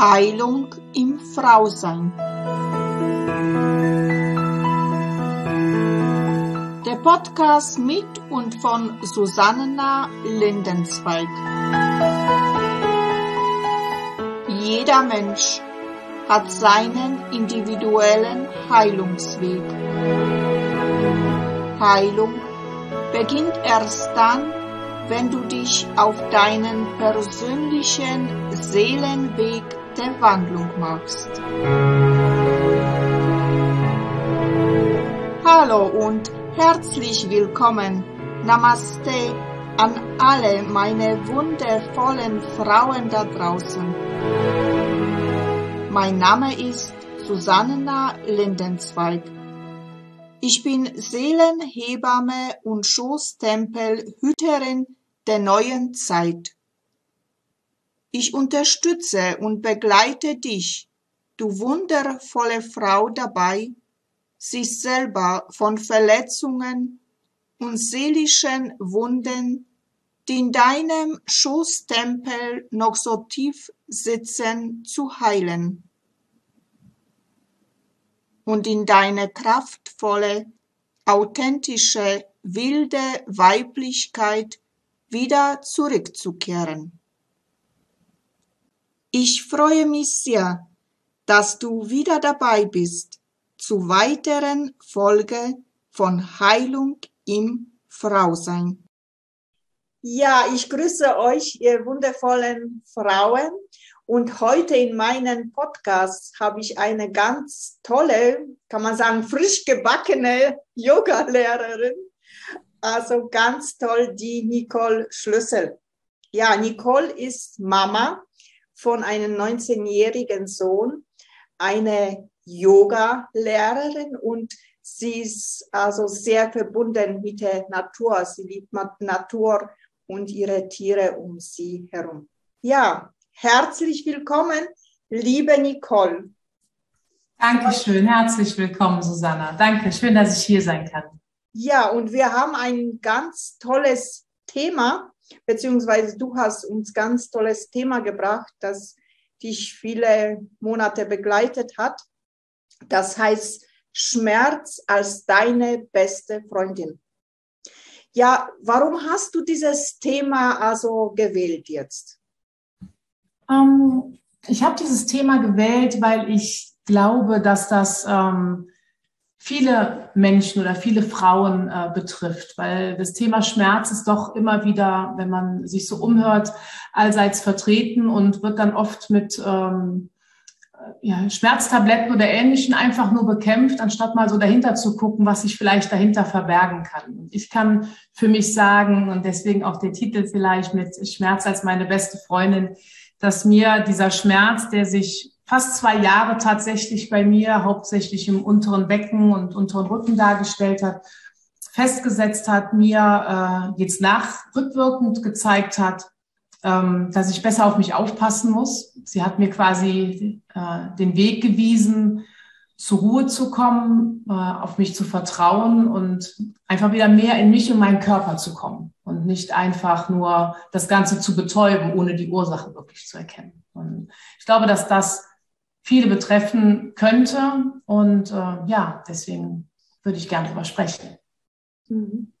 Heilung im Frausein. Der Podcast mit und von Susanna Lindenzweig. Jeder Mensch hat seinen individuellen Heilungsweg. Heilung beginnt erst dann, wenn du dich auf deinen persönlichen Seelenweg der Wandlung machst. Hallo und herzlich willkommen. Namaste an alle meine wundervollen Frauen da draußen. Mein Name ist Susanna Lindenzweig. Ich bin Seelenhebamme und Schoßtempelhüterin der neuen Zeit. Ich unterstütze und begleite dich, du wundervolle Frau dabei, sich selber von Verletzungen und seelischen Wunden, die in deinem Schoßtempel noch so tief sitzen, zu heilen und in deine kraftvolle, authentische, wilde Weiblichkeit wieder zurückzukehren. Ich freue mich sehr, dass du wieder dabei bist zu weiteren Folge von Heilung im Frausein. Ja, ich grüße euch, ihr wundervollen Frauen. Und heute in meinem Podcast habe ich eine ganz tolle, kann man sagen, frisch gebackene Yoga-Lehrerin. Also ganz toll, die Nicole Schlüssel. Ja, Nicole ist Mama von einem 19-jährigen Sohn, eine Yoga-Lehrerin und sie ist also sehr verbunden mit der Natur. Sie liebt Natur und ihre Tiere um sie herum. Ja, herzlich willkommen, liebe Nicole. Dankeschön, herzlich willkommen, Susanna. Danke, schön, dass ich hier sein kann. Ja, und wir haben ein ganz tolles Thema beziehungsweise du hast uns ganz tolles Thema gebracht, das dich viele Monate begleitet hat. Das heißt Schmerz als deine beste Freundin. Ja, warum hast du dieses Thema also gewählt jetzt? Ähm, ich habe dieses Thema gewählt, weil ich glaube, dass das ähm, viele Menschen oder viele Frauen äh, betrifft, weil das Thema Schmerz ist doch immer wieder, wenn man sich so umhört, allseits vertreten und wird dann oft mit ähm, ja, Schmerztabletten oder Ähnlichen einfach nur bekämpft, anstatt mal so dahinter zu gucken, was sich vielleicht dahinter verbergen kann. Ich kann für mich sagen, und deswegen auch der Titel vielleicht mit Schmerz als meine beste Freundin, dass mir dieser Schmerz, der sich fast zwei Jahre tatsächlich bei mir, hauptsächlich im unteren Becken und unteren Rücken dargestellt hat, festgesetzt hat, mir äh, jetzt nach rückwirkend gezeigt hat, ähm, dass ich besser auf mich aufpassen muss. Sie hat mir quasi äh, den Weg gewiesen, zur Ruhe zu kommen, äh, auf mich zu vertrauen und einfach wieder mehr in mich und meinen Körper zu kommen und nicht einfach nur das Ganze zu betäuben, ohne die Ursache wirklich zu erkennen. Und ich glaube, dass das viele betreffen könnte. Und äh, ja, deswegen würde ich gerne darüber sprechen. Mhm.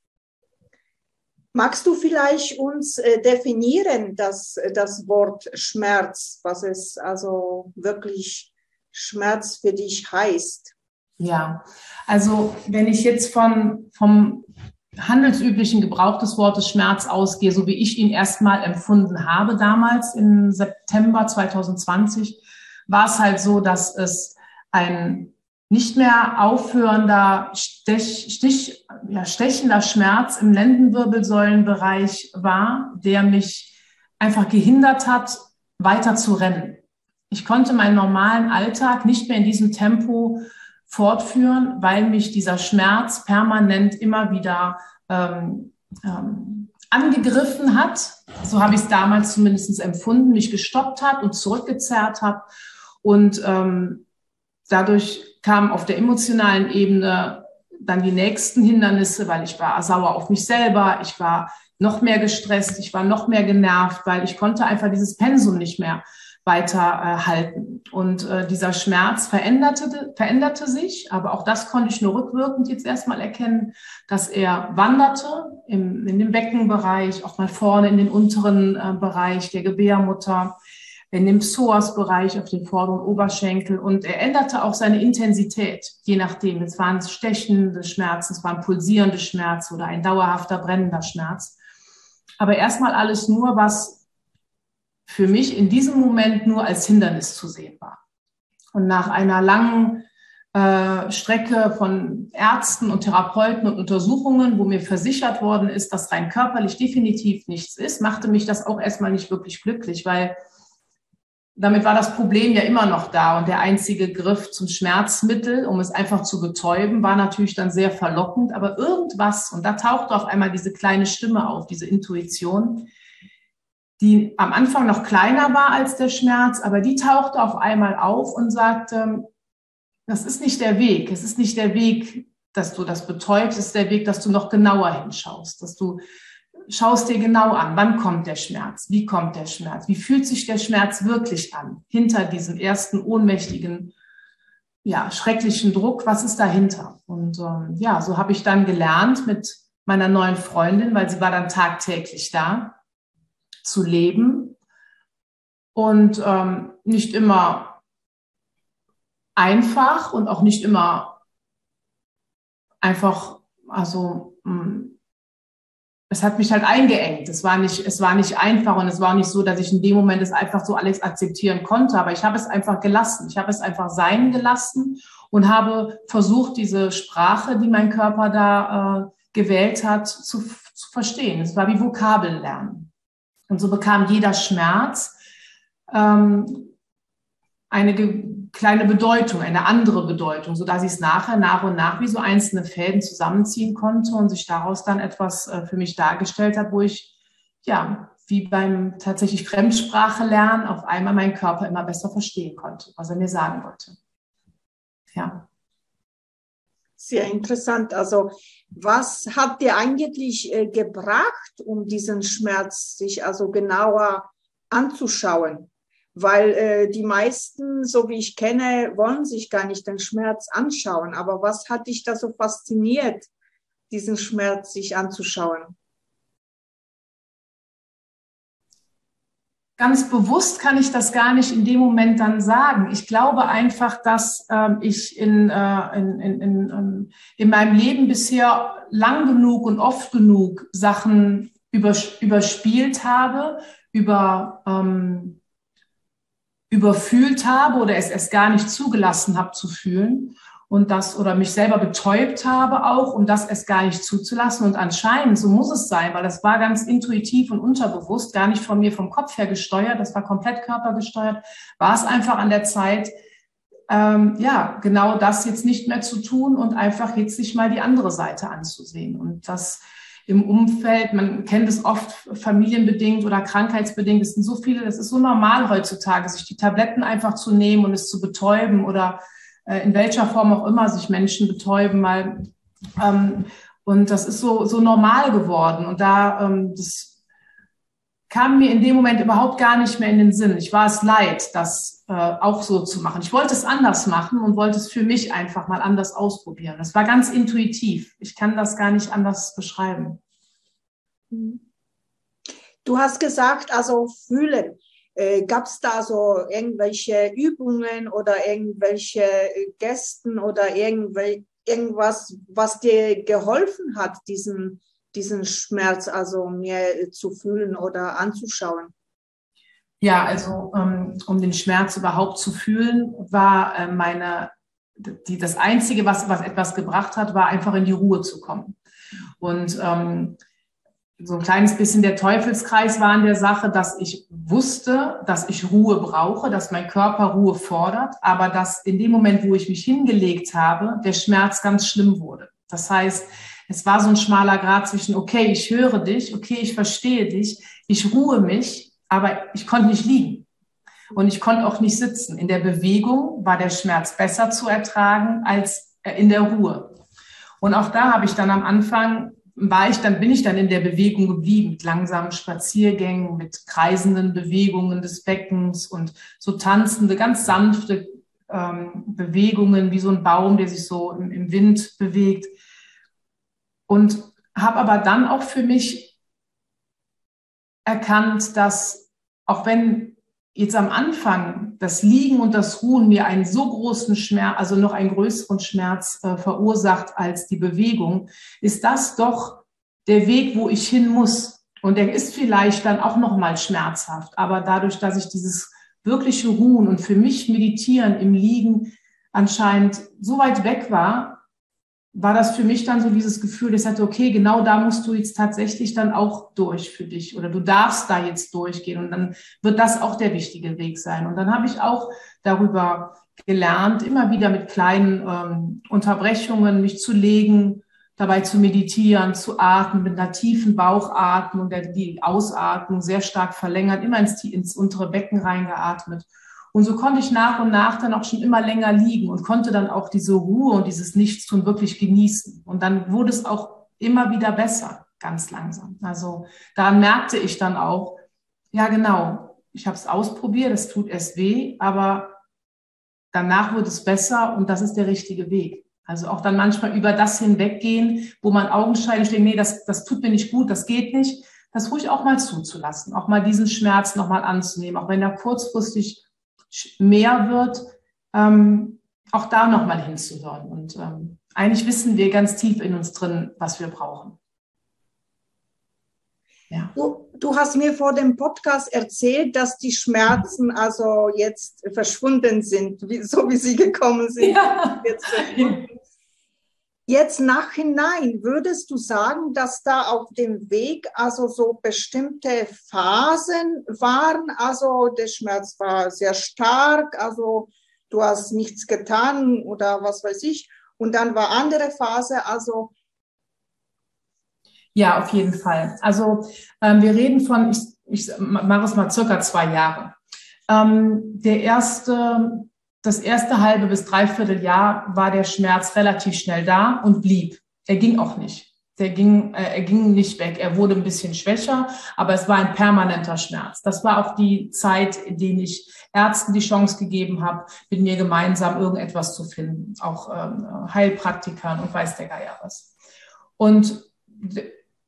Magst du vielleicht uns äh, definieren, das, das Wort Schmerz, was es also wirklich Schmerz für dich heißt? Ja, also wenn ich jetzt von, vom handelsüblichen Gebrauch des Wortes Schmerz ausgehe, so wie ich ihn erstmal empfunden habe damals im September 2020, war es halt so, dass es ein nicht mehr aufhörender Stech, Stich, ja, stechender Schmerz im Lendenwirbelsäulenbereich war, der mich einfach gehindert hat, weiter zu rennen. Ich konnte meinen normalen Alltag nicht mehr in diesem Tempo fortführen, weil mich dieser Schmerz permanent immer wieder ähm, ähm, angegriffen hat. So habe ich es damals zumindest empfunden, mich gestoppt hat und zurückgezerrt hat und ähm, dadurch kamen auf der emotionalen Ebene dann die nächsten Hindernisse, weil ich war sauer auf mich selber, ich war noch mehr gestresst, ich war noch mehr genervt, weil ich konnte einfach dieses Pensum nicht mehr weiter äh, halten. Und äh, dieser Schmerz veränderte, veränderte sich, aber auch das konnte ich nur rückwirkend jetzt erstmal erkennen, dass er wanderte im, in dem Beckenbereich, auch mal vorne in den unteren äh, Bereich der Gebärmutter, in dem Psoas-Bereich auf den vorderen Oberschenkel und er änderte auch seine Intensität, je nachdem. Es waren stechende Schmerzen, es waren pulsierende Schmerz oder ein dauerhafter brennender Schmerz. Aber erstmal alles nur, was für mich in diesem Moment nur als Hindernis zu sehen war. Und nach einer langen äh, Strecke von Ärzten und Therapeuten und Untersuchungen, wo mir versichert worden ist, dass rein körperlich definitiv nichts ist, machte mich das auch erstmal nicht wirklich glücklich, weil damit war das Problem ja immer noch da und der einzige Griff zum Schmerzmittel, um es einfach zu betäuben, war natürlich dann sehr verlockend. Aber irgendwas, und da tauchte auf einmal diese kleine Stimme auf, diese Intuition, die am Anfang noch kleiner war als der Schmerz, aber die tauchte auf einmal auf und sagte, das ist nicht der Weg. Es ist nicht der Weg, dass du das betäubst, es ist der Weg, dass du noch genauer hinschaust, dass du schaust dir genau an, wann kommt der Schmerz, wie kommt der Schmerz, wie fühlt sich der Schmerz wirklich an, hinter diesem ersten ohnmächtigen, ja, schrecklichen Druck, was ist dahinter? Und ähm, ja, so habe ich dann gelernt mit meiner neuen Freundin, weil sie war dann tagtäglich da, zu leben und ähm, nicht immer einfach und auch nicht immer einfach, also mh, hm, es hat mich halt eingeengt. Es war nicht, es war nicht einfach und es war nicht so, dass ich in dem Moment es einfach so alles akzeptieren konnte. Aber ich habe es einfach gelassen. Ich habe es einfach sein gelassen und habe versucht, diese Sprache, die mein Körper da äh, gewählt hat, zu, zu verstehen. Es war wie Vokabeln lernen. Und so bekam jeder Schmerz ähm, eine kleine Bedeutung, eine andere Bedeutung, so dass ich es nachher nach und nach wie so einzelne Fäden zusammenziehen konnte und sich daraus dann etwas äh, für mich dargestellt hat, wo ich ja wie beim tatsächlich Fremdsprache lernen auf einmal meinen Körper immer besser verstehen konnte, was er mir sagen wollte. Ja. Sehr interessant. Also was hat dir eigentlich äh, gebracht, um diesen Schmerz sich also genauer anzuschauen? Weil äh, die meisten, so wie ich kenne, wollen sich gar nicht den Schmerz anschauen. Aber was hat dich da so fasziniert, diesen Schmerz sich anzuschauen? Ganz bewusst kann ich das gar nicht in dem Moment dann sagen. Ich glaube einfach, dass ähm, ich in, äh, in, in, in, in meinem Leben bisher lang genug und oft genug Sachen überspielt habe, über ähm, überfühlt habe oder es erst gar nicht zugelassen habe zu fühlen und das oder mich selber betäubt habe auch, um das erst gar nicht zuzulassen. Und anscheinend, so muss es sein, weil das war ganz intuitiv und unterbewusst, gar nicht von mir vom Kopf her gesteuert, das war komplett körpergesteuert, war es einfach an der Zeit, ähm, ja, genau das jetzt nicht mehr zu tun und einfach jetzt sich mal die andere Seite anzusehen. Und das im Umfeld, man kennt es oft familienbedingt oder krankheitsbedingt, es sind so viele, das ist so normal heutzutage, sich die Tabletten einfach zu nehmen und es zu betäuben oder äh, in welcher Form auch immer sich Menschen betäuben mal. Ähm, und das ist so, so normal geworden. Und da, ähm, das kam mir in dem Moment überhaupt gar nicht mehr in den Sinn. Ich war es leid, das äh, auch so zu machen. Ich wollte es anders machen und wollte es für mich einfach mal anders ausprobieren. Das war ganz intuitiv. Ich kann das gar nicht anders beschreiben. Du hast gesagt, also fühlen. Äh, Gab es da so irgendwelche Übungen oder irgendwelche Gästen oder irgendwas, was dir geholfen hat, diesen diesen Schmerz also mehr zu fühlen oder anzuschauen? Ja, also ähm, um den Schmerz überhaupt zu fühlen, war äh, meine, die, das Einzige, was, was etwas gebracht hat, war einfach in die Ruhe zu kommen. Und ähm, so ein kleines bisschen der Teufelskreis war in der Sache, dass ich wusste, dass ich Ruhe brauche, dass mein Körper Ruhe fordert, aber dass in dem Moment, wo ich mich hingelegt habe, der Schmerz ganz schlimm wurde. Das heißt, es war so ein schmaler Grad zwischen, okay, ich höre dich, okay, ich verstehe dich, ich ruhe mich, aber ich konnte nicht liegen. Und ich konnte auch nicht sitzen. In der Bewegung war der Schmerz besser zu ertragen als in der Ruhe. Und auch da habe ich dann am Anfang war ich dann, bin ich dann in der Bewegung geblieben, mit langsamen Spaziergängen, mit kreisenden Bewegungen des Beckens und so tanzende, ganz sanfte ähm, Bewegungen, wie so ein Baum, der sich so im, im Wind bewegt. Und habe aber dann auch für mich erkannt, dass auch wenn jetzt am Anfang das Liegen und das Ruhen mir einen so großen Schmerz, also noch einen größeren Schmerz äh, verursacht als die Bewegung, ist das doch der Weg, wo ich hin muss. Und der ist vielleicht dann auch noch mal schmerzhaft, aber dadurch, dass ich dieses wirkliche Ruhen und für mich Meditieren im Liegen anscheinend so weit weg war, war das für mich dann so dieses Gefühl, ich sagte, okay, genau da musst du jetzt tatsächlich dann auch durch für dich oder du darfst da jetzt durchgehen und dann wird das auch der wichtige Weg sein. Und dann habe ich auch darüber gelernt, immer wieder mit kleinen ähm, Unterbrechungen mich zu legen, dabei zu meditieren, zu atmen, mit einer tiefen Bauchatmung, der die Ausatmung sehr stark verlängert, immer ins, ins untere Becken reingeatmet und so konnte ich nach und nach dann auch schon immer länger liegen und konnte dann auch diese Ruhe und dieses Nichtstun wirklich genießen. Und dann wurde es auch immer wieder besser, ganz langsam. Also daran merkte ich dann auch, ja genau, ich habe es ausprobiert, es tut erst weh, aber danach wird es besser und das ist der richtige Weg. Also auch dann manchmal über das hinweggehen, wo man augenscheinlich denkt, nee, das, das tut mir nicht gut, das geht nicht, das ruhig auch mal zuzulassen, auch mal diesen Schmerz nochmal anzunehmen, auch wenn er kurzfristig mehr wird, ähm, auch da nochmal hinzuhören. Und ähm, eigentlich wissen wir ganz tief in uns drin, was wir brauchen. Ja. Du, du, hast mir vor dem Podcast erzählt, dass die Schmerzen also jetzt verschwunden sind, wie, so wie sie gekommen sind. Ja. Jetzt Jetzt nachhinein, würdest du sagen, dass da auf dem Weg also so bestimmte Phasen waren? Also der Schmerz war sehr stark, also du hast nichts getan oder was weiß ich. Und dann war andere Phase, also ja, auf jeden Fall. Also ähm, wir reden von, ich, ich mache es mal circa zwei Jahre. Ähm, der erste das erste halbe bis dreiviertel Jahr war der Schmerz relativ schnell da und blieb. Er ging auch nicht. Der ging, äh, er ging nicht weg. Er wurde ein bisschen schwächer, aber es war ein permanenter Schmerz. Das war auch die Zeit, in der ich Ärzten die Chance gegeben habe, mit mir gemeinsam irgendetwas zu finden. Auch ähm, Heilpraktikern und weiß der Geier was. Und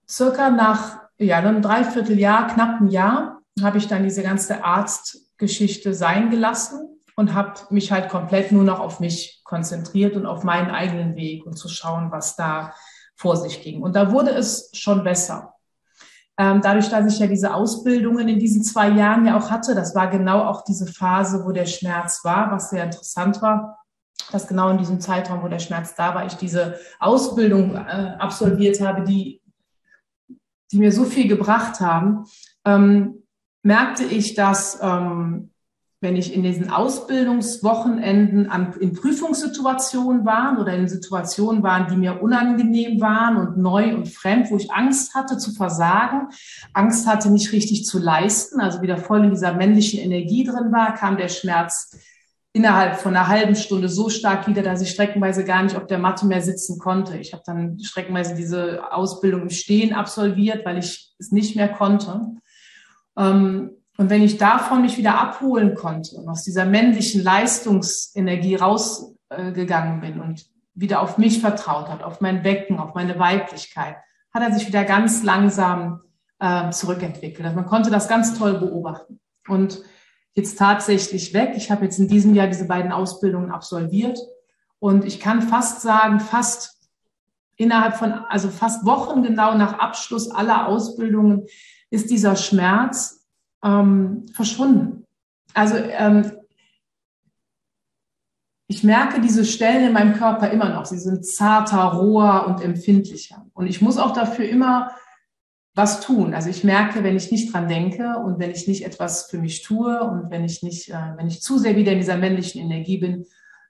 circa nach ja, einem Dreivierteljahr, knapp ein Jahr, habe ich dann diese ganze Arztgeschichte sein gelassen und habe mich halt komplett nur noch auf mich konzentriert und auf meinen eigenen Weg und zu schauen, was da vor sich ging. Und da wurde es schon besser. Ähm, dadurch, dass ich ja diese Ausbildungen in diesen zwei Jahren ja auch hatte, das war genau auch diese Phase, wo der Schmerz war, was sehr interessant war, dass genau in diesem Zeitraum, wo der Schmerz da war, ich diese Ausbildung äh, absolviert habe, die, die mir so viel gebracht haben, ähm, merkte ich, dass ähm, wenn ich in diesen Ausbildungswochenenden an, in Prüfungssituationen war oder in Situationen waren, die mir unangenehm waren und neu und fremd, wo ich Angst hatte zu versagen, Angst hatte nicht richtig zu leisten, also wieder voll in dieser männlichen Energie drin war, kam der Schmerz innerhalb von einer halben Stunde so stark wieder, dass ich streckenweise gar nicht auf der Matte mehr sitzen konnte. Ich habe dann streckenweise diese Ausbildung im Stehen absolviert, weil ich es nicht mehr konnte. Ähm, und wenn ich davon mich wieder abholen konnte und aus dieser männlichen Leistungsenergie rausgegangen bin und wieder auf mich vertraut hat, auf mein Becken, auf meine Weiblichkeit, hat er sich wieder ganz langsam äh, zurückentwickelt. Also man konnte das ganz toll beobachten. Und jetzt tatsächlich weg. Ich habe jetzt in diesem Jahr diese beiden Ausbildungen absolviert und ich kann fast sagen, fast innerhalb von, also fast Wochen genau nach Abschluss aller Ausbildungen ist dieser Schmerz ähm, verschwunden. Also ähm, ich merke diese Stellen in meinem Körper immer noch. Sie sind zarter, roher und empfindlicher. Und ich muss auch dafür immer was tun. Also ich merke, wenn ich nicht dran denke und wenn ich nicht etwas für mich tue und wenn ich nicht, äh, wenn ich zu sehr wieder in dieser männlichen Energie bin,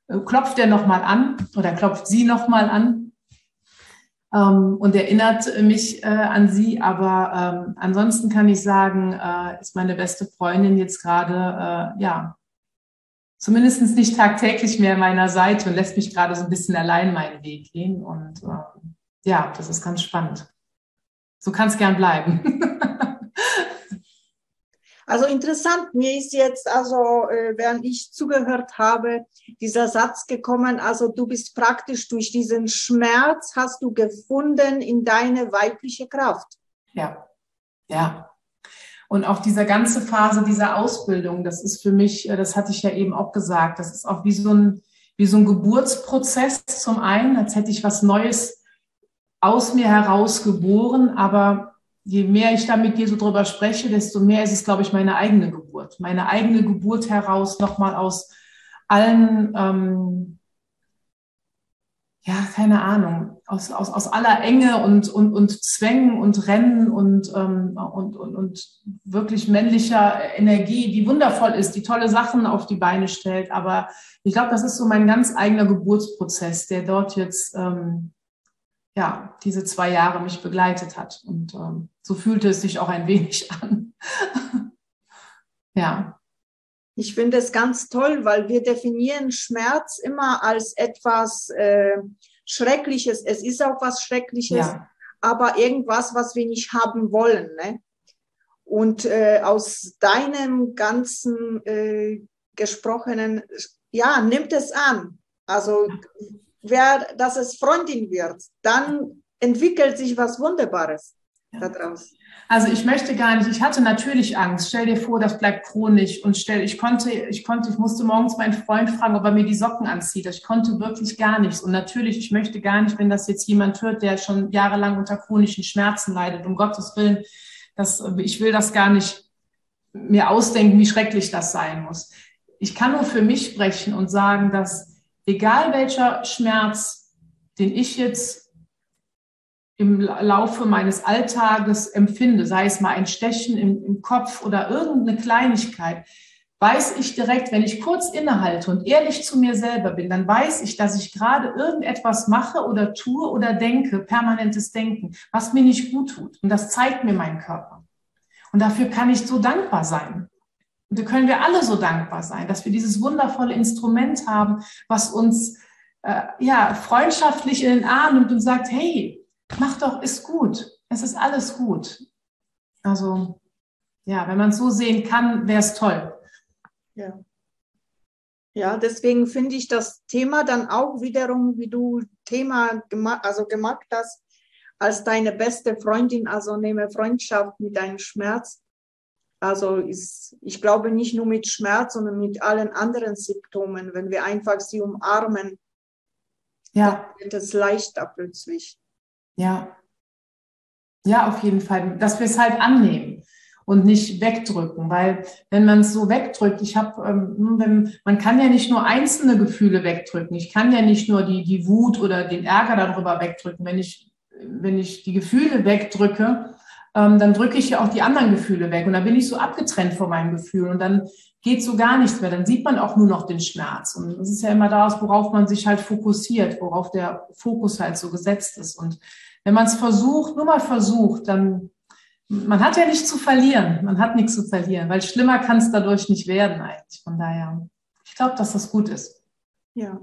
äh, klopft er nochmal an oder klopft sie nochmal an ähm, und erinnert mich äh, an sie. Aber ähm, ansonsten kann ich sagen, äh, ist meine beste Freundin jetzt gerade, äh, ja, zumindest nicht tagtäglich mehr an meiner Seite und lässt mich gerade so ein bisschen allein meinen Weg gehen. Und ähm, ja, das ist ganz spannend. So kann es gern bleiben. Also interessant, mir ist jetzt, also äh, während ich zugehört habe, dieser Satz gekommen, also du bist praktisch durch diesen Schmerz, hast du gefunden in deine weibliche Kraft. Ja, ja. Und auch diese ganze Phase dieser Ausbildung, das ist für mich, äh, das hatte ich ja eben auch gesagt, das ist auch wie so ein, wie so ein Geburtsprozess zum einen, als hätte ich was Neues aus mir heraus geboren, aber je mehr ich da mit dir so drüber spreche, desto mehr ist es, glaube ich, meine eigene Geburt. Meine eigene Geburt heraus nochmal aus allen, ähm, ja, keine Ahnung, aus, aus, aus aller Enge und, und, und Zwängen und Rennen und, ähm, und, und, und wirklich männlicher Energie, die wundervoll ist, die tolle Sachen auf die Beine stellt. Aber ich glaube, das ist so mein ganz eigener Geburtsprozess, der dort jetzt ähm, ja, diese zwei Jahre mich begleitet hat. Und ähm, so fühlte es sich auch ein wenig an. ja. Ich finde es ganz toll, weil wir definieren Schmerz immer als etwas äh, Schreckliches. Es ist auch was Schreckliches, ja. aber irgendwas, was wir nicht haben wollen. Ne? Und äh, aus deinem ganzen äh, gesprochenen, ja, nimmt es an. Also wer, dass es Freundin wird, dann entwickelt sich was Wunderbares ja. daraus. Also ich möchte gar nicht, ich hatte natürlich Angst. Stell dir vor, das bleibt chronisch und stell, ich konnte, ich konnte, ich musste morgens meinen Freund fragen, ob er mir die Socken anzieht. Ich konnte wirklich gar nichts. Und natürlich, ich möchte gar nicht, wenn das jetzt jemand hört, der schon jahrelang unter chronischen Schmerzen leidet, um Gottes Willen, das, ich will das gar nicht mir ausdenken, wie schrecklich das sein muss. Ich kann nur für mich sprechen und sagen, dass egal welcher Schmerz, den ich jetzt im Laufe meines Alltages empfinde, sei es mal ein Stechen im, im, Kopf oder irgendeine Kleinigkeit, weiß ich direkt, wenn ich kurz innehalte und ehrlich zu mir selber bin, dann weiß ich, dass ich gerade irgendetwas mache oder tue oder denke, permanentes Denken, was mir nicht gut tut. Und das zeigt mir mein Körper. Und dafür kann ich so dankbar sein. Und da können wir alle so dankbar sein, dass wir dieses wundervolle Instrument haben, was uns äh, ja freundschaftlich in den Arm nimmt und sagt, hey, mach doch, ist gut. Es ist alles gut. Also ja, wenn man es so sehen kann, wäre es toll. Ja. Ja, deswegen finde ich das Thema dann auch wiederum, wie du Thema gemacht, also gemacht hast, als deine beste Freundin, also nehme Freundschaft mit deinem Schmerz, also ist, ich glaube nicht nur mit Schmerz, sondern mit allen anderen Symptomen. Wenn wir einfach sie umarmen, ja. wird es leichter plötzlich. Ja. Ja, auf jeden Fall. Dass wir es halt annehmen und nicht wegdrücken, weil wenn man es so wegdrückt, ich habe, ähm, man kann ja nicht nur einzelne Gefühle wegdrücken. Ich kann ja nicht nur die die Wut oder den Ärger darüber wegdrücken. Wenn ich wenn ich die Gefühle wegdrücke, ähm, dann drücke ich ja auch die anderen Gefühle weg und dann bin ich so abgetrennt von meinem Gefühl und dann geht so gar nichts mehr. Dann sieht man auch nur noch den Schmerz. Und das ist ja immer das, worauf man sich halt fokussiert, worauf der Fokus halt so gesetzt ist. Und wenn man es versucht, nur mal versucht, dann, man hat ja nichts zu verlieren. Man hat nichts zu verlieren, weil schlimmer kann es dadurch nicht werden eigentlich. Von daher, ich glaube, dass das gut ist. Ja.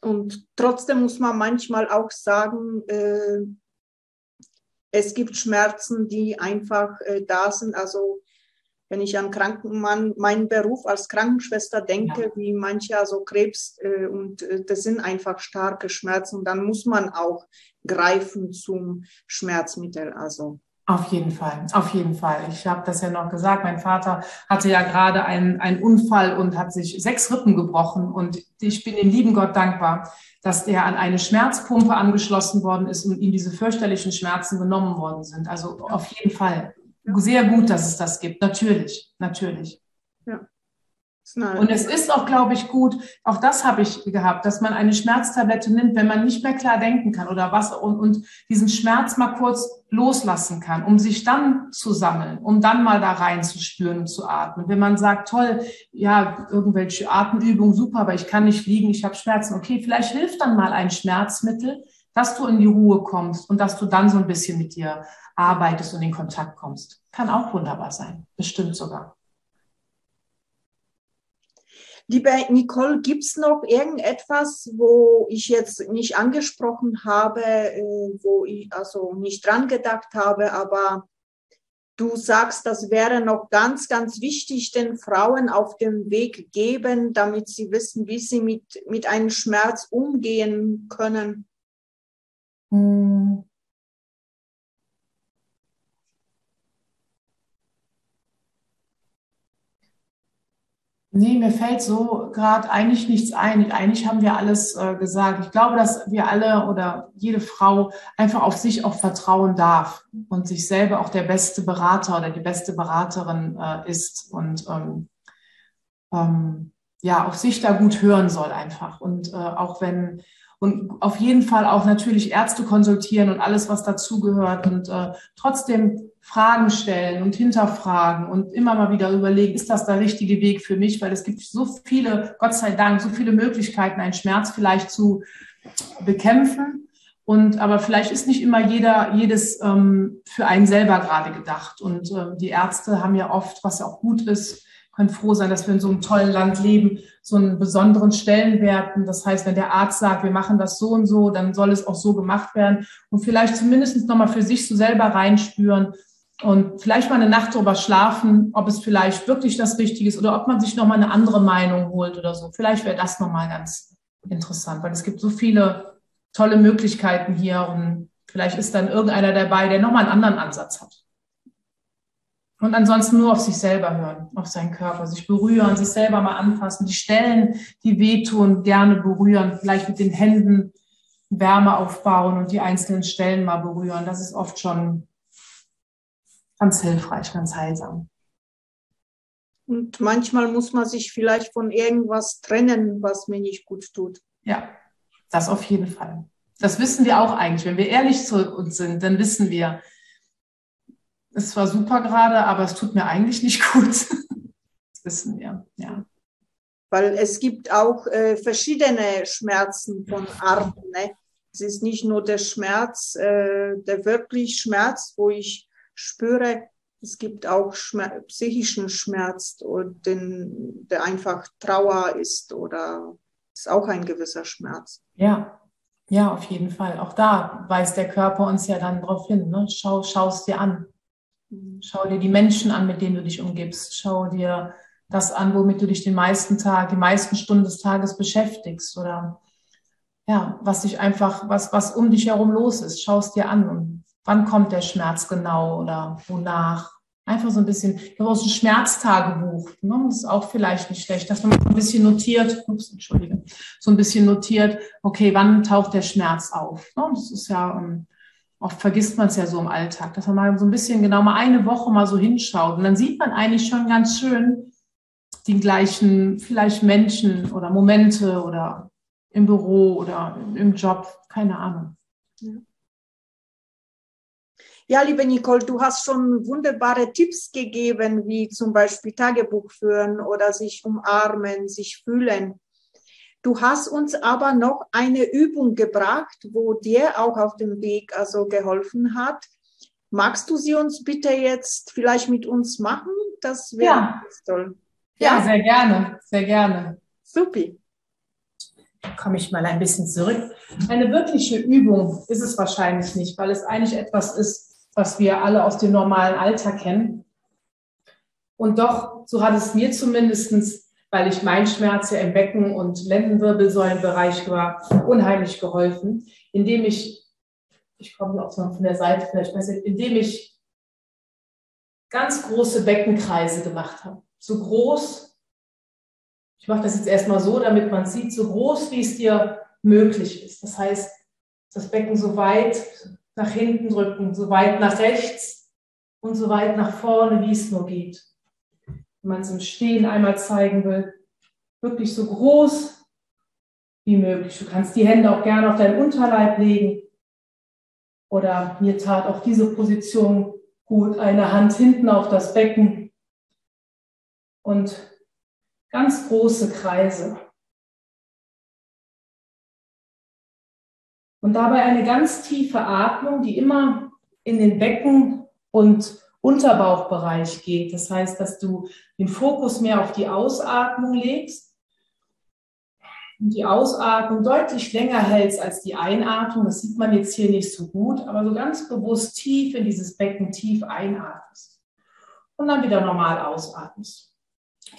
Und trotzdem muss man manchmal auch sagen, äh, es gibt Schmerzen, die einfach äh, da sind. Also wenn ich an Krankenmann, meinen Beruf als Krankenschwester denke, ja. wie manche also Krebs äh, und äh, das sind einfach starke Schmerzen. Dann muss man auch greifen zum Schmerzmittel. Also auf jeden Fall, auf jeden Fall. Ich habe das ja noch gesagt. Mein Vater hatte ja gerade einen, einen Unfall und hat sich sechs Rippen gebrochen. Und ich bin dem lieben Gott dankbar, dass er an eine Schmerzpumpe angeschlossen worden ist und ihm diese fürchterlichen Schmerzen genommen worden sind. Also auf jeden Fall. Sehr gut, dass es das gibt. Natürlich, natürlich. Und es ist auch, glaube ich, gut, auch das habe ich gehabt, dass man eine Schmerztablette nimmt, wenn man nicht mehr klar denken kann oder was und, und diesen Schmerz mal kurz loslassen kann, um sich dann zu sammeln, um dann mal da rein zu spüren und zu atmen. Wenn man sagt, toll, ja, irgendwelche Atemübungen, super, aber ich kann nicht fliegen, ich habe Schmerzen. Okay, vielleicht hilft dann mal ein Schmerzmittel, dass du in die Ruhe kommst und dass du dann so ein bisschen mit dir arbeitest und in Kontakt kommst. Kann auch wunderbar sein, bestimmt sogar. Liebe Nicole, gibt es noch irgendetwas, wo ich jetzt nicht angesprochen habe, äh, wo ich also nicht dran gedacht habe, aber du sagst, das wäre noch ganz, ganz wichtig, den Frauen auf dem Weg geben, damit sie wissen, wie sie mit, mit einem Schmerz umgehen können? Hm. Nee, mir fällt so gerade eigentlich nichts ein. Eigentlich haben wir alles äh, gesagt. Ich glaube, dass wir alle oder jede Frau einfach auf sich auch vertrauen darf und sich selber auch der beste Berater oder die beste Beraterin äh, ist und ähm, ähm, ja, auf sich da gut hören soll einfach. Und äh, auch wenn und auf jeden Fall auch natürlich Ärzte konsultieren und alles, was dazugehört und äh, trotzdem Fragen stellen und hinterfragen und immer mal wieder überlegen, ist das der richtige Weg für mich? Weil es gibt so viele, Gott sei Dank, so viele Möglichkeiten, einen Schmerz vielleicht zu bekämpfen. Und aber vielleicht ist nicht immer jeder, jedes ähm, für einen selber gerade gedacht. Und ähm, die Ärzte haben ja oft, was ja auch gut ist, können froh sein, dass wir in so einem tollen Land leben, so einen besonderen Stellenwert. Das heißt, wenn der Arzt sagt, wir machen das so und so, dann soll es auch so gemacht werden und vielleicht zumindest nochmal für sich so selber reinspüren, und vielleicht mal eine Nacht drüber schlafen, ob es vielleicht wirklich das Richtige ist oder ob man sich nochmal eine andere Meinung holt oder so. Vielleicht wäre das nochmal ganz interessant, weil es gibt so viele tolle Möglichkeiten hier und vielleicht ist dann irgendeiner dabei, der nochmal einen anderen Ansatz hat. Und ansonsten nur auf sich selber hören, auf seinen Körper, sich berühren, sich selber mal anfassen, die Stellen, die wehtun, gerne berühren, vielleicht mit den Händen Wärme aufbauen und die einzelnen Stellen mal berühren. Das ist oft schon ganz hilfreich, ganz heilsam. Und manchmal muss man sich vielleicht von irgendwas trennen, was mir nicht gut tut. Ja, das auf jeden Fall. Das wissen wir auch eigentlich. Wenn wir ehrlich zu uns sind, dann wissen wir, es war super gerade, aber es tut mir eigentlich nicht gut. Das wissen wir, ja. Weil es gibt auch äh, verschiedene Schmerzen von Arten. Ne? Es ist nicht nur der Schmerz, äh, der wirklich Schmerz, wo ich spüre, es gibt auch Schmerz, psychischen Schmerz, den, der einfach Trauer ist oder ist auch ein gewisser Schmerz. Ja, ja, auf jeden Fall. Auch da weist der Körper uns ja dann darauf hin. Ne? Schau, schau es dir an. Mhm. Schau dir die Menschen an, mit denen du dich umgibst. Schau dir das an, womit du dich den meisten Tag, die meisten Stunden des Tages beschäftigst oder ja, was dich einfach, was, was um dich herum los ist. Schau es dir an und wann kommt der Schmerz genau oder wonach. Einfach so ein bisschen, ich habe auch so ein Schmerztagebuch. Ne? Das ist auch vielleicht nicht schlecht, dass man ein bisschen notiert, ups, entschuldige, so ein bisschen notiert, okay, wann taucht der Schmerz auf? Ne? Das ist ja, um, oft vergisst man es ja so im Alltag, dass man mal so ein bisschen genau mal eine Woche mal so hinschaut. Und dann sieht man eigentlich schon ganz schön die gleichen, vielleicht Menschen oder Momente oder im Büro oder im Job, keine Ahnung. Ja. Ja, liebe Nicole, du hast schon wunderbare Tipps gegeben, wie zum Beispiel Tagebuch führen oder sich umarmen, sich fühlen. Du hast uns aber noch eine Übung gebracht, wo dir auch auf dem Weg also geholfen hat. Magst du sie uns bitte jetzt vielleicht mit uns machen? Das wäre ja. toll. Ja? ja, sehr gerne, sehr gerne. Supi. Komme ich mal ein bisschen zurück. Eine wirkliche Übung ist es wahrscheinlich nicht, weil es eigentlich etwas ist, was wir alle aus dem normalen Alltag kennen. Und doch, so hat es mir zumindestens, weil ich mein Schmerz ja im Becken- und Lendenwirbelsäulenbereich war, unheimlich geholfen, indem ich, ich komme auch von der Seite vielleicht besser, indem ich ganz große Beckenkreise gemacht habe. So groß, ich mache das jetzt erstmal so, damit man sieht, so groß, wie es dir möglich ist. Das heißt, das Becken so weit nach hinten drücken, so weit nach rechts und so weit nach vorne, wie es nur geht. Wenn man es im Stehen einmal zeigen will, wirklich so groß wie möglich. Du kannst die Hände auch gerne auf deinen Unterleib legen. Oder mir tat auch diese Position gut, eine Hand hinten auf das Becken und ganz große Kreise. Und dabei eine ganz tiefe Atmung, die immer in den Becken- und Unterbauchbereich geht. Das heißt, dass du den Fokus mehr auf die Ausatmung legst und die Ausatmung deutlich länger hältst als die Einatmung. Das sieht man jetzt hier nicht so gut, aber so ganz bewusst tief in dieses Becken tief einatmest. Und dann wieder normal ausatmest.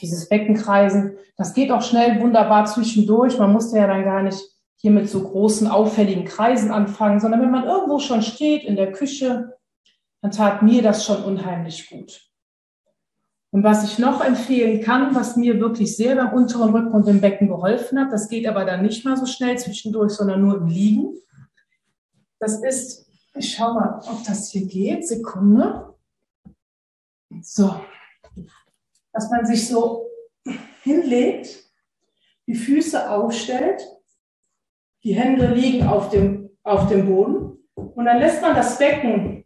Dieses Beckenkreisen, das geht auch schnell wunderbar zwischendurch. Man musste ja dann gar nicht hier mit so großen, auffälligen Kreisen anfangen, sondern wenn man irgendwo schon steht in der Küche, dann tat mir das schon unheimlich gut. Und was ich noch empfehlen kann, was mir wirklich sehr beim unteren Rücken und dem Becken geholfen hat, das geht aber dann nicht mal so schnell zwischendurch, sondern nur im Liegen. Das ist, ich schaue mal, ob das hier geht. Sekunde. So. Dass man sich so hinlegt, die Füße aufstellt, die Hände liegen auf dem, auf dem Boden und dann lässt man das Becken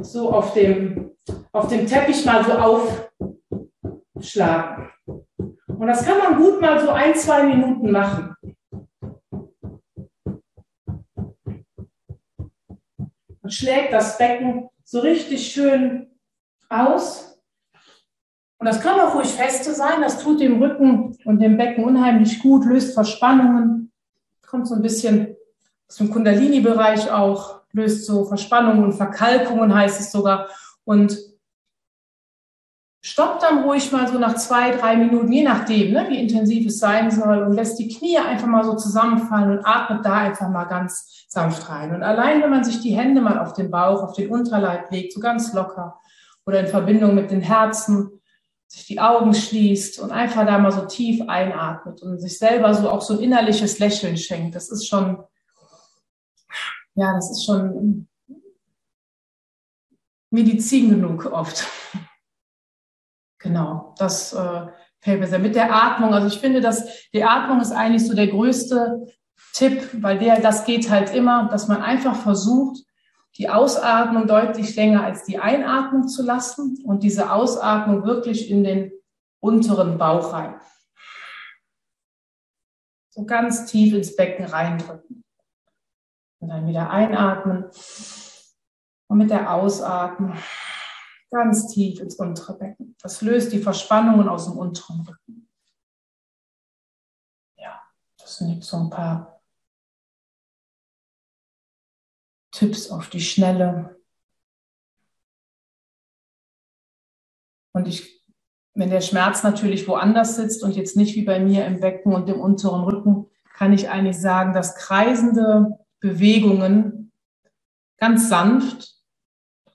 so auf dem, auf dem Teppich mal so aufschlagen. Und das kann man gut mal so ein, zwei Minuten machen. Man schlägt das Becken so richtig schön aus. Und das kann auch ruhig feste sein. Das tut dem Rücken und dem Becken unheimlich gut, löst Verspannungen, kommt so ein bisschen aus dem Kundalini-Bereich auch löst so Verspannungen und Verkalkungen, heißt es sogar. Und stoppt dann ruhig mal so nach zwei, drei Minuten, je nachdem, ne, wie intensiv es sein soll, und lässt die Knie einfach mal so zusammenfallen und atmet da einfach mal ganz sanft rein. Und allein, wenn man sich die Hände mal auf den Bauch, auf den Unterleib legt, so ganz locker oder in Verbindung mit den Herzen, sich die Augen schließt und einfach da mal so tief einatmet und sich selber so auch so ein innerliches Lächeln schenkt, das ist schon ja, das ist schon Medizin genug oft. Genau, das äh, fällt mir sehr. Mit der Atmung, also ich finde, dass die Atmung ist eigentlich so der größte Tipp, weil der, das geht halt immer, dass man einfach versucht, die Ausatmung deutlich länger als die Einatmung zu lassen und diese Ausatmung wirklich in den unteren Bauch rein. So ganz tief ins Becken reindrücken. Und dann wieder einatmen und mit der Ausatmung ganz tief ins untere Becken. Das löst die Verspannungen aus dem unteren Rücken. Ja, das sind jetzt so ein paar Tipps auf die Schnelle. Und ich, wenn der Schmerz natürlich woanders sitzt und jetzt nicht wie bei mir im Becken und im unteren Rücken, kann ich eigentlich sagen, dass kreisende Bewegungen ganz sanft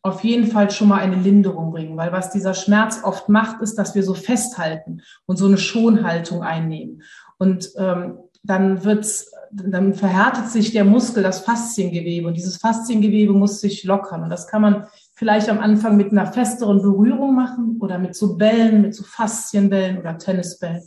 auf jeden Fall schon mal eine Linderung bringen, weil was dieser Schmerz oft macht, ist, dass wir so festhalten und so eine Schonhaltung einnehmen. Und ähm, dann wird's, dann verhärtet sich der Muskel, das Fasziengewebe und dieses Fasziengewebe muss sich lockern. Und das kann man vielleicht am Anfang mit einer festeren Berührung machen oder mit so Bällen, mit so Faszienbällen oder Tennisbällen.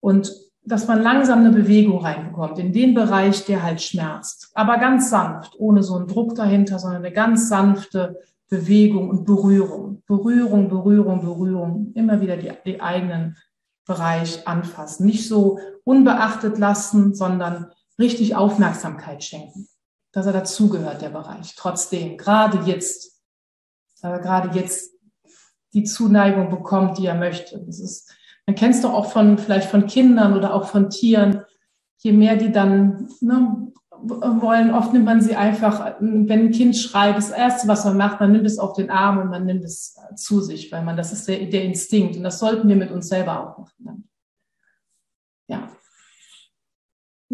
Und dass man langsam eine Bewegung reinbekommt in den Bereich, der halt schmerzt. Aber ganz sanft, ohne so einen Druck dahinter, sondern eine ganz sanfte Bewegung und Berührung. Berührung, Berührung, Berührung. Immer wieder die, die eigenen Bereich anfassen. Nicht so unbeachtet lassen, sondern richtig Aufmerksamkeit schenken. Dass er dazugehört, der Bereich. Trotzdem, gerade jetzt, gerade jetzt die Zuneigung bekommt, die er möchte. Das ist man kennt es doch auch von, vielleicht von Kindern oder auch von Tieren. Je mehr die dann ne, wollen, oft nimmt man sie einfach, wenn ein Kind schreit, das Erste, was man macht, man nimmt es auf den Arm und man nimmt es zu sich, weil man, das ist der, der Instinkt. Und das sollten wir mit uns selber auch machen. Ja.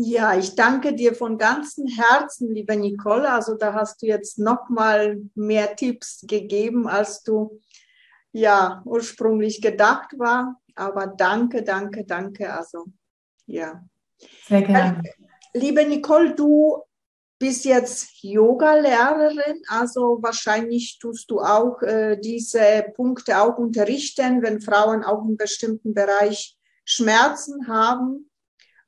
Ja, ich danke dir von ganzem Herzen, liebe Nicole. Also da hast du jetzt noch mal mehr Tipps gegeben, als du ja ursprünglich gedacht war. Aber danke, danke, danke. Also, ja. Sehr gerne. Liebe Nicole, du bist jetzt Yoga-Lehrerin, also wahrscheinlich tust du auch äh, diese Punkte auch unterrichten, wenn Frauen auch im bestimmten Bereich Schmerzen haben.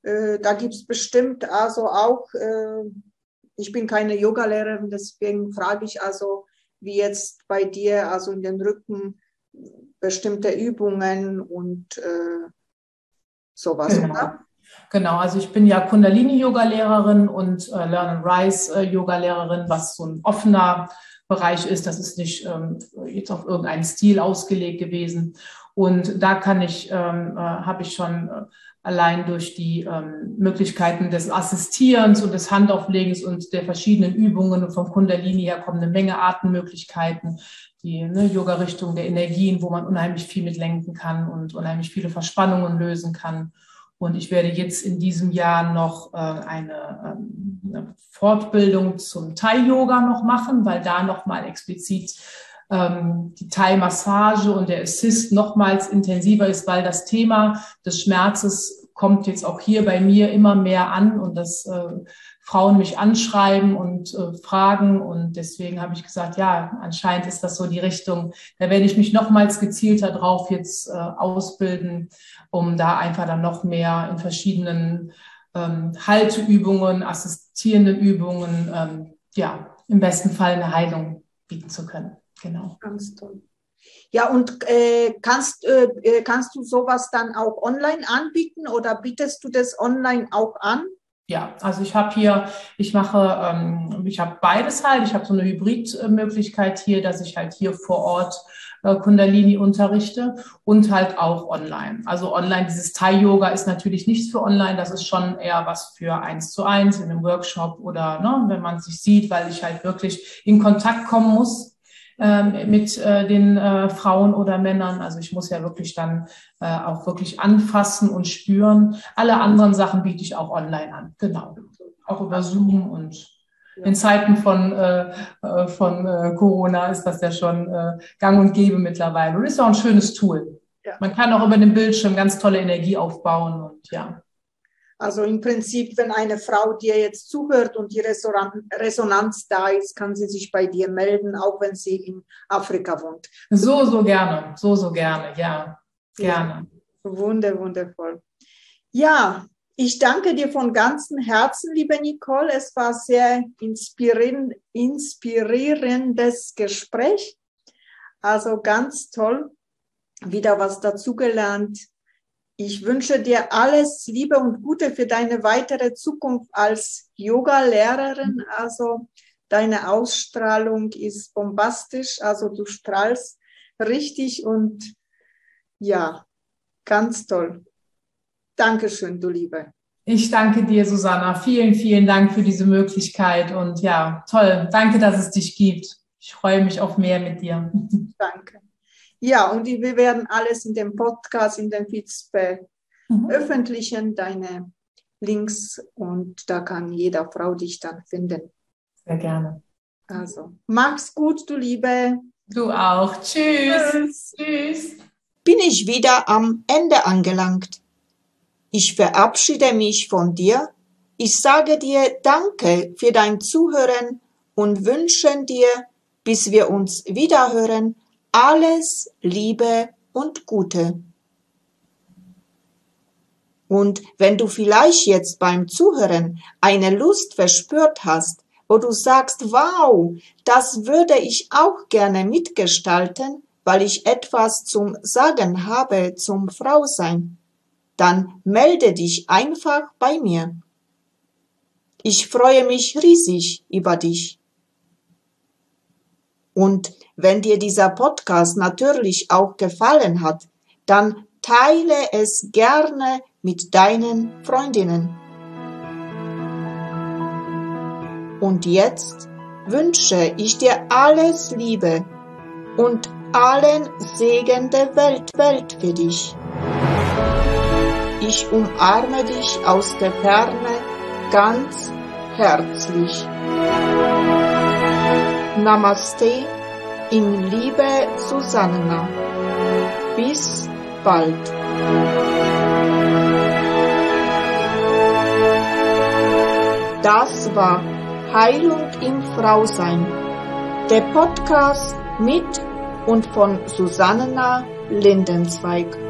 Äh, da gibt es bestimmt also auch, äh, ich bin keine Yoga-Lehrerin, deswegen frage ich also, wie jetzt bei dir, also in den Rücken, bestimmte Übungen und äh, sowas, genau. oder? Genau, also ich bin ja Kundalini-Yoga-Lehrerin und äh, Learn and Rise-Yoga-Lehrerin, was so ein offener Bereich ist. Das ist nicht ähm, jetzt auf irgendeinen Stil ausgelegt gewesen. Und da kann ich, ähm, äh, habe ich schon äh, allein durch die ähm, Möglichkeiten des Assistierens und des Handauflegens und der verschiedenen Übungen und vom Kundalini her kommen eine Menge Artenmöglichkeiten, die ne, Yoga-Richtung der Energien, wo man unheimlich viel mit lenken kann und unheimlich viele Verspannungen lösen kann. Und ich werde jetzt in diesem Jahr noch äh, eine, ähm, eine Fortbildung zum Thai-Yoga noch machen, weil da nochmal explizit ähm, die Thai-Massage und der Assist nochmals intensiver ist, weil das Thema des Schmerzes kommt jetzt auch hier bei mir immer mehr an und dass äh, Frauen mich anschreiben und äh, fragen. Und deswegen habe ich gesagt, ja, anscheinend ist das so die Richtung. Da werde ich mich nochmals gezielter drauf jetzt äh, ausbilden, um da einfach dann noch mehr in verschiedenen ähm, Halteübungen, assistierenden Übungen, ähm, ja, im besten Fall eine Heilung bieten zu können. Genau. Ganz toll. Ja, und äh, kannst, äh, äh, kannst du sowas dann auch online anbieten oder bietest du das online auch an? Ja, also ich habe hier, ich mache, ähm, ich habe beides halt. Ich habe so eine Hybridmöglichkeit hier, dass ich halt hier vor Ort äh, Kundalini unterrichte und halt auch online. Also online, dieses Thai-Yoga ist natürlich nichts für online, das ist schon eher was für eins zu eins in einem Workshop oder ne, wenn man sich sieht, weil ich halt wirklich in Kontakt kommen muss mit äh, den äh, Frauen oder Männern. Also ich muss ja wirklich dann äh, auch wirklich anfassen und spüren. Alle anderen Sachen biete ich auch online an. Genau. Auch über Zoom und in Zeiten von, äh, äh, von äh, Corona ist das ja schon äh, gang und gäbe mittlerweile. Und ist auch ein schönes Tool. Ja. Man kann auch über den Bildschirm ganz tolle Energie aufbauen und ja. Also im Prinzip, wenn eine Frau dir jetzt zuhört und die Resonanz da ist, kann sie sich bei dir melden, auch wenn sie in Afrika wohnt. So, so gerne, so, so gerne, ja, gerne. Ja, wunder, wundervoll. Ja, ich danke dir von ganzem Herzen, liebe Nicole. Es war sehr inspirierend, inspirierendes Gespräch. Also ganz toll. Wieder was dazugelernt ich wünsche dir alles Liebe und Gute für deine weitere Zukunft als Yoga-Lehrerin. Also deine Ausstrahlung ist bombastisch, also du strahlst richtig und ja, ganz toll. Dankeschön, du Liebe. Ich danke dir, Susanna. Vielen, vielen Dank für diese Möglichkeit und ja, toll. Danke, dass es dich gibt. Ich freue mich auf mehr mit dir. Danke. Ja, und wir werden alles in dem Podcast, in den Feeds veröffentlichen, mhm. deine Links und da kann jeder Frau dich dann finden. Sehr gerne. Also, mach's gut, du Liebe. Du auch. Tschüss. Tschüss. Bin ich wieder am Ende angelangt. Ich verabschiede mich von dir. Ich sage dir Danke für dein Zuhören und wünsche dir, bis wir uns wiederhören, alles Liebe und Gute. Und wenn du vielleicht jetzt beim Zuhören eine Lust verspürt hast, wo du sagst, wow, das würde ich auch gerne mitgestalten, weil ich etwas zum Sagen habe zum Frausein, dann melde dich einfach bei mir. Ich freue mich riesig über dich. Und wenn dir dieser Podcast natürlich auch gefallen hat, dann teile es gerne mit deinen Freundinnen. Und jetzt wünsche ich dir alles Liebe und allen Segen der Welt, Welt für dich. Ich umarme dich aus der Ferne ganz herzlich. Namaste in Liebe Susanna. Bis bald. Das war Heilung im Frausein, der Podcast mit und von Susanna Lindenzweig.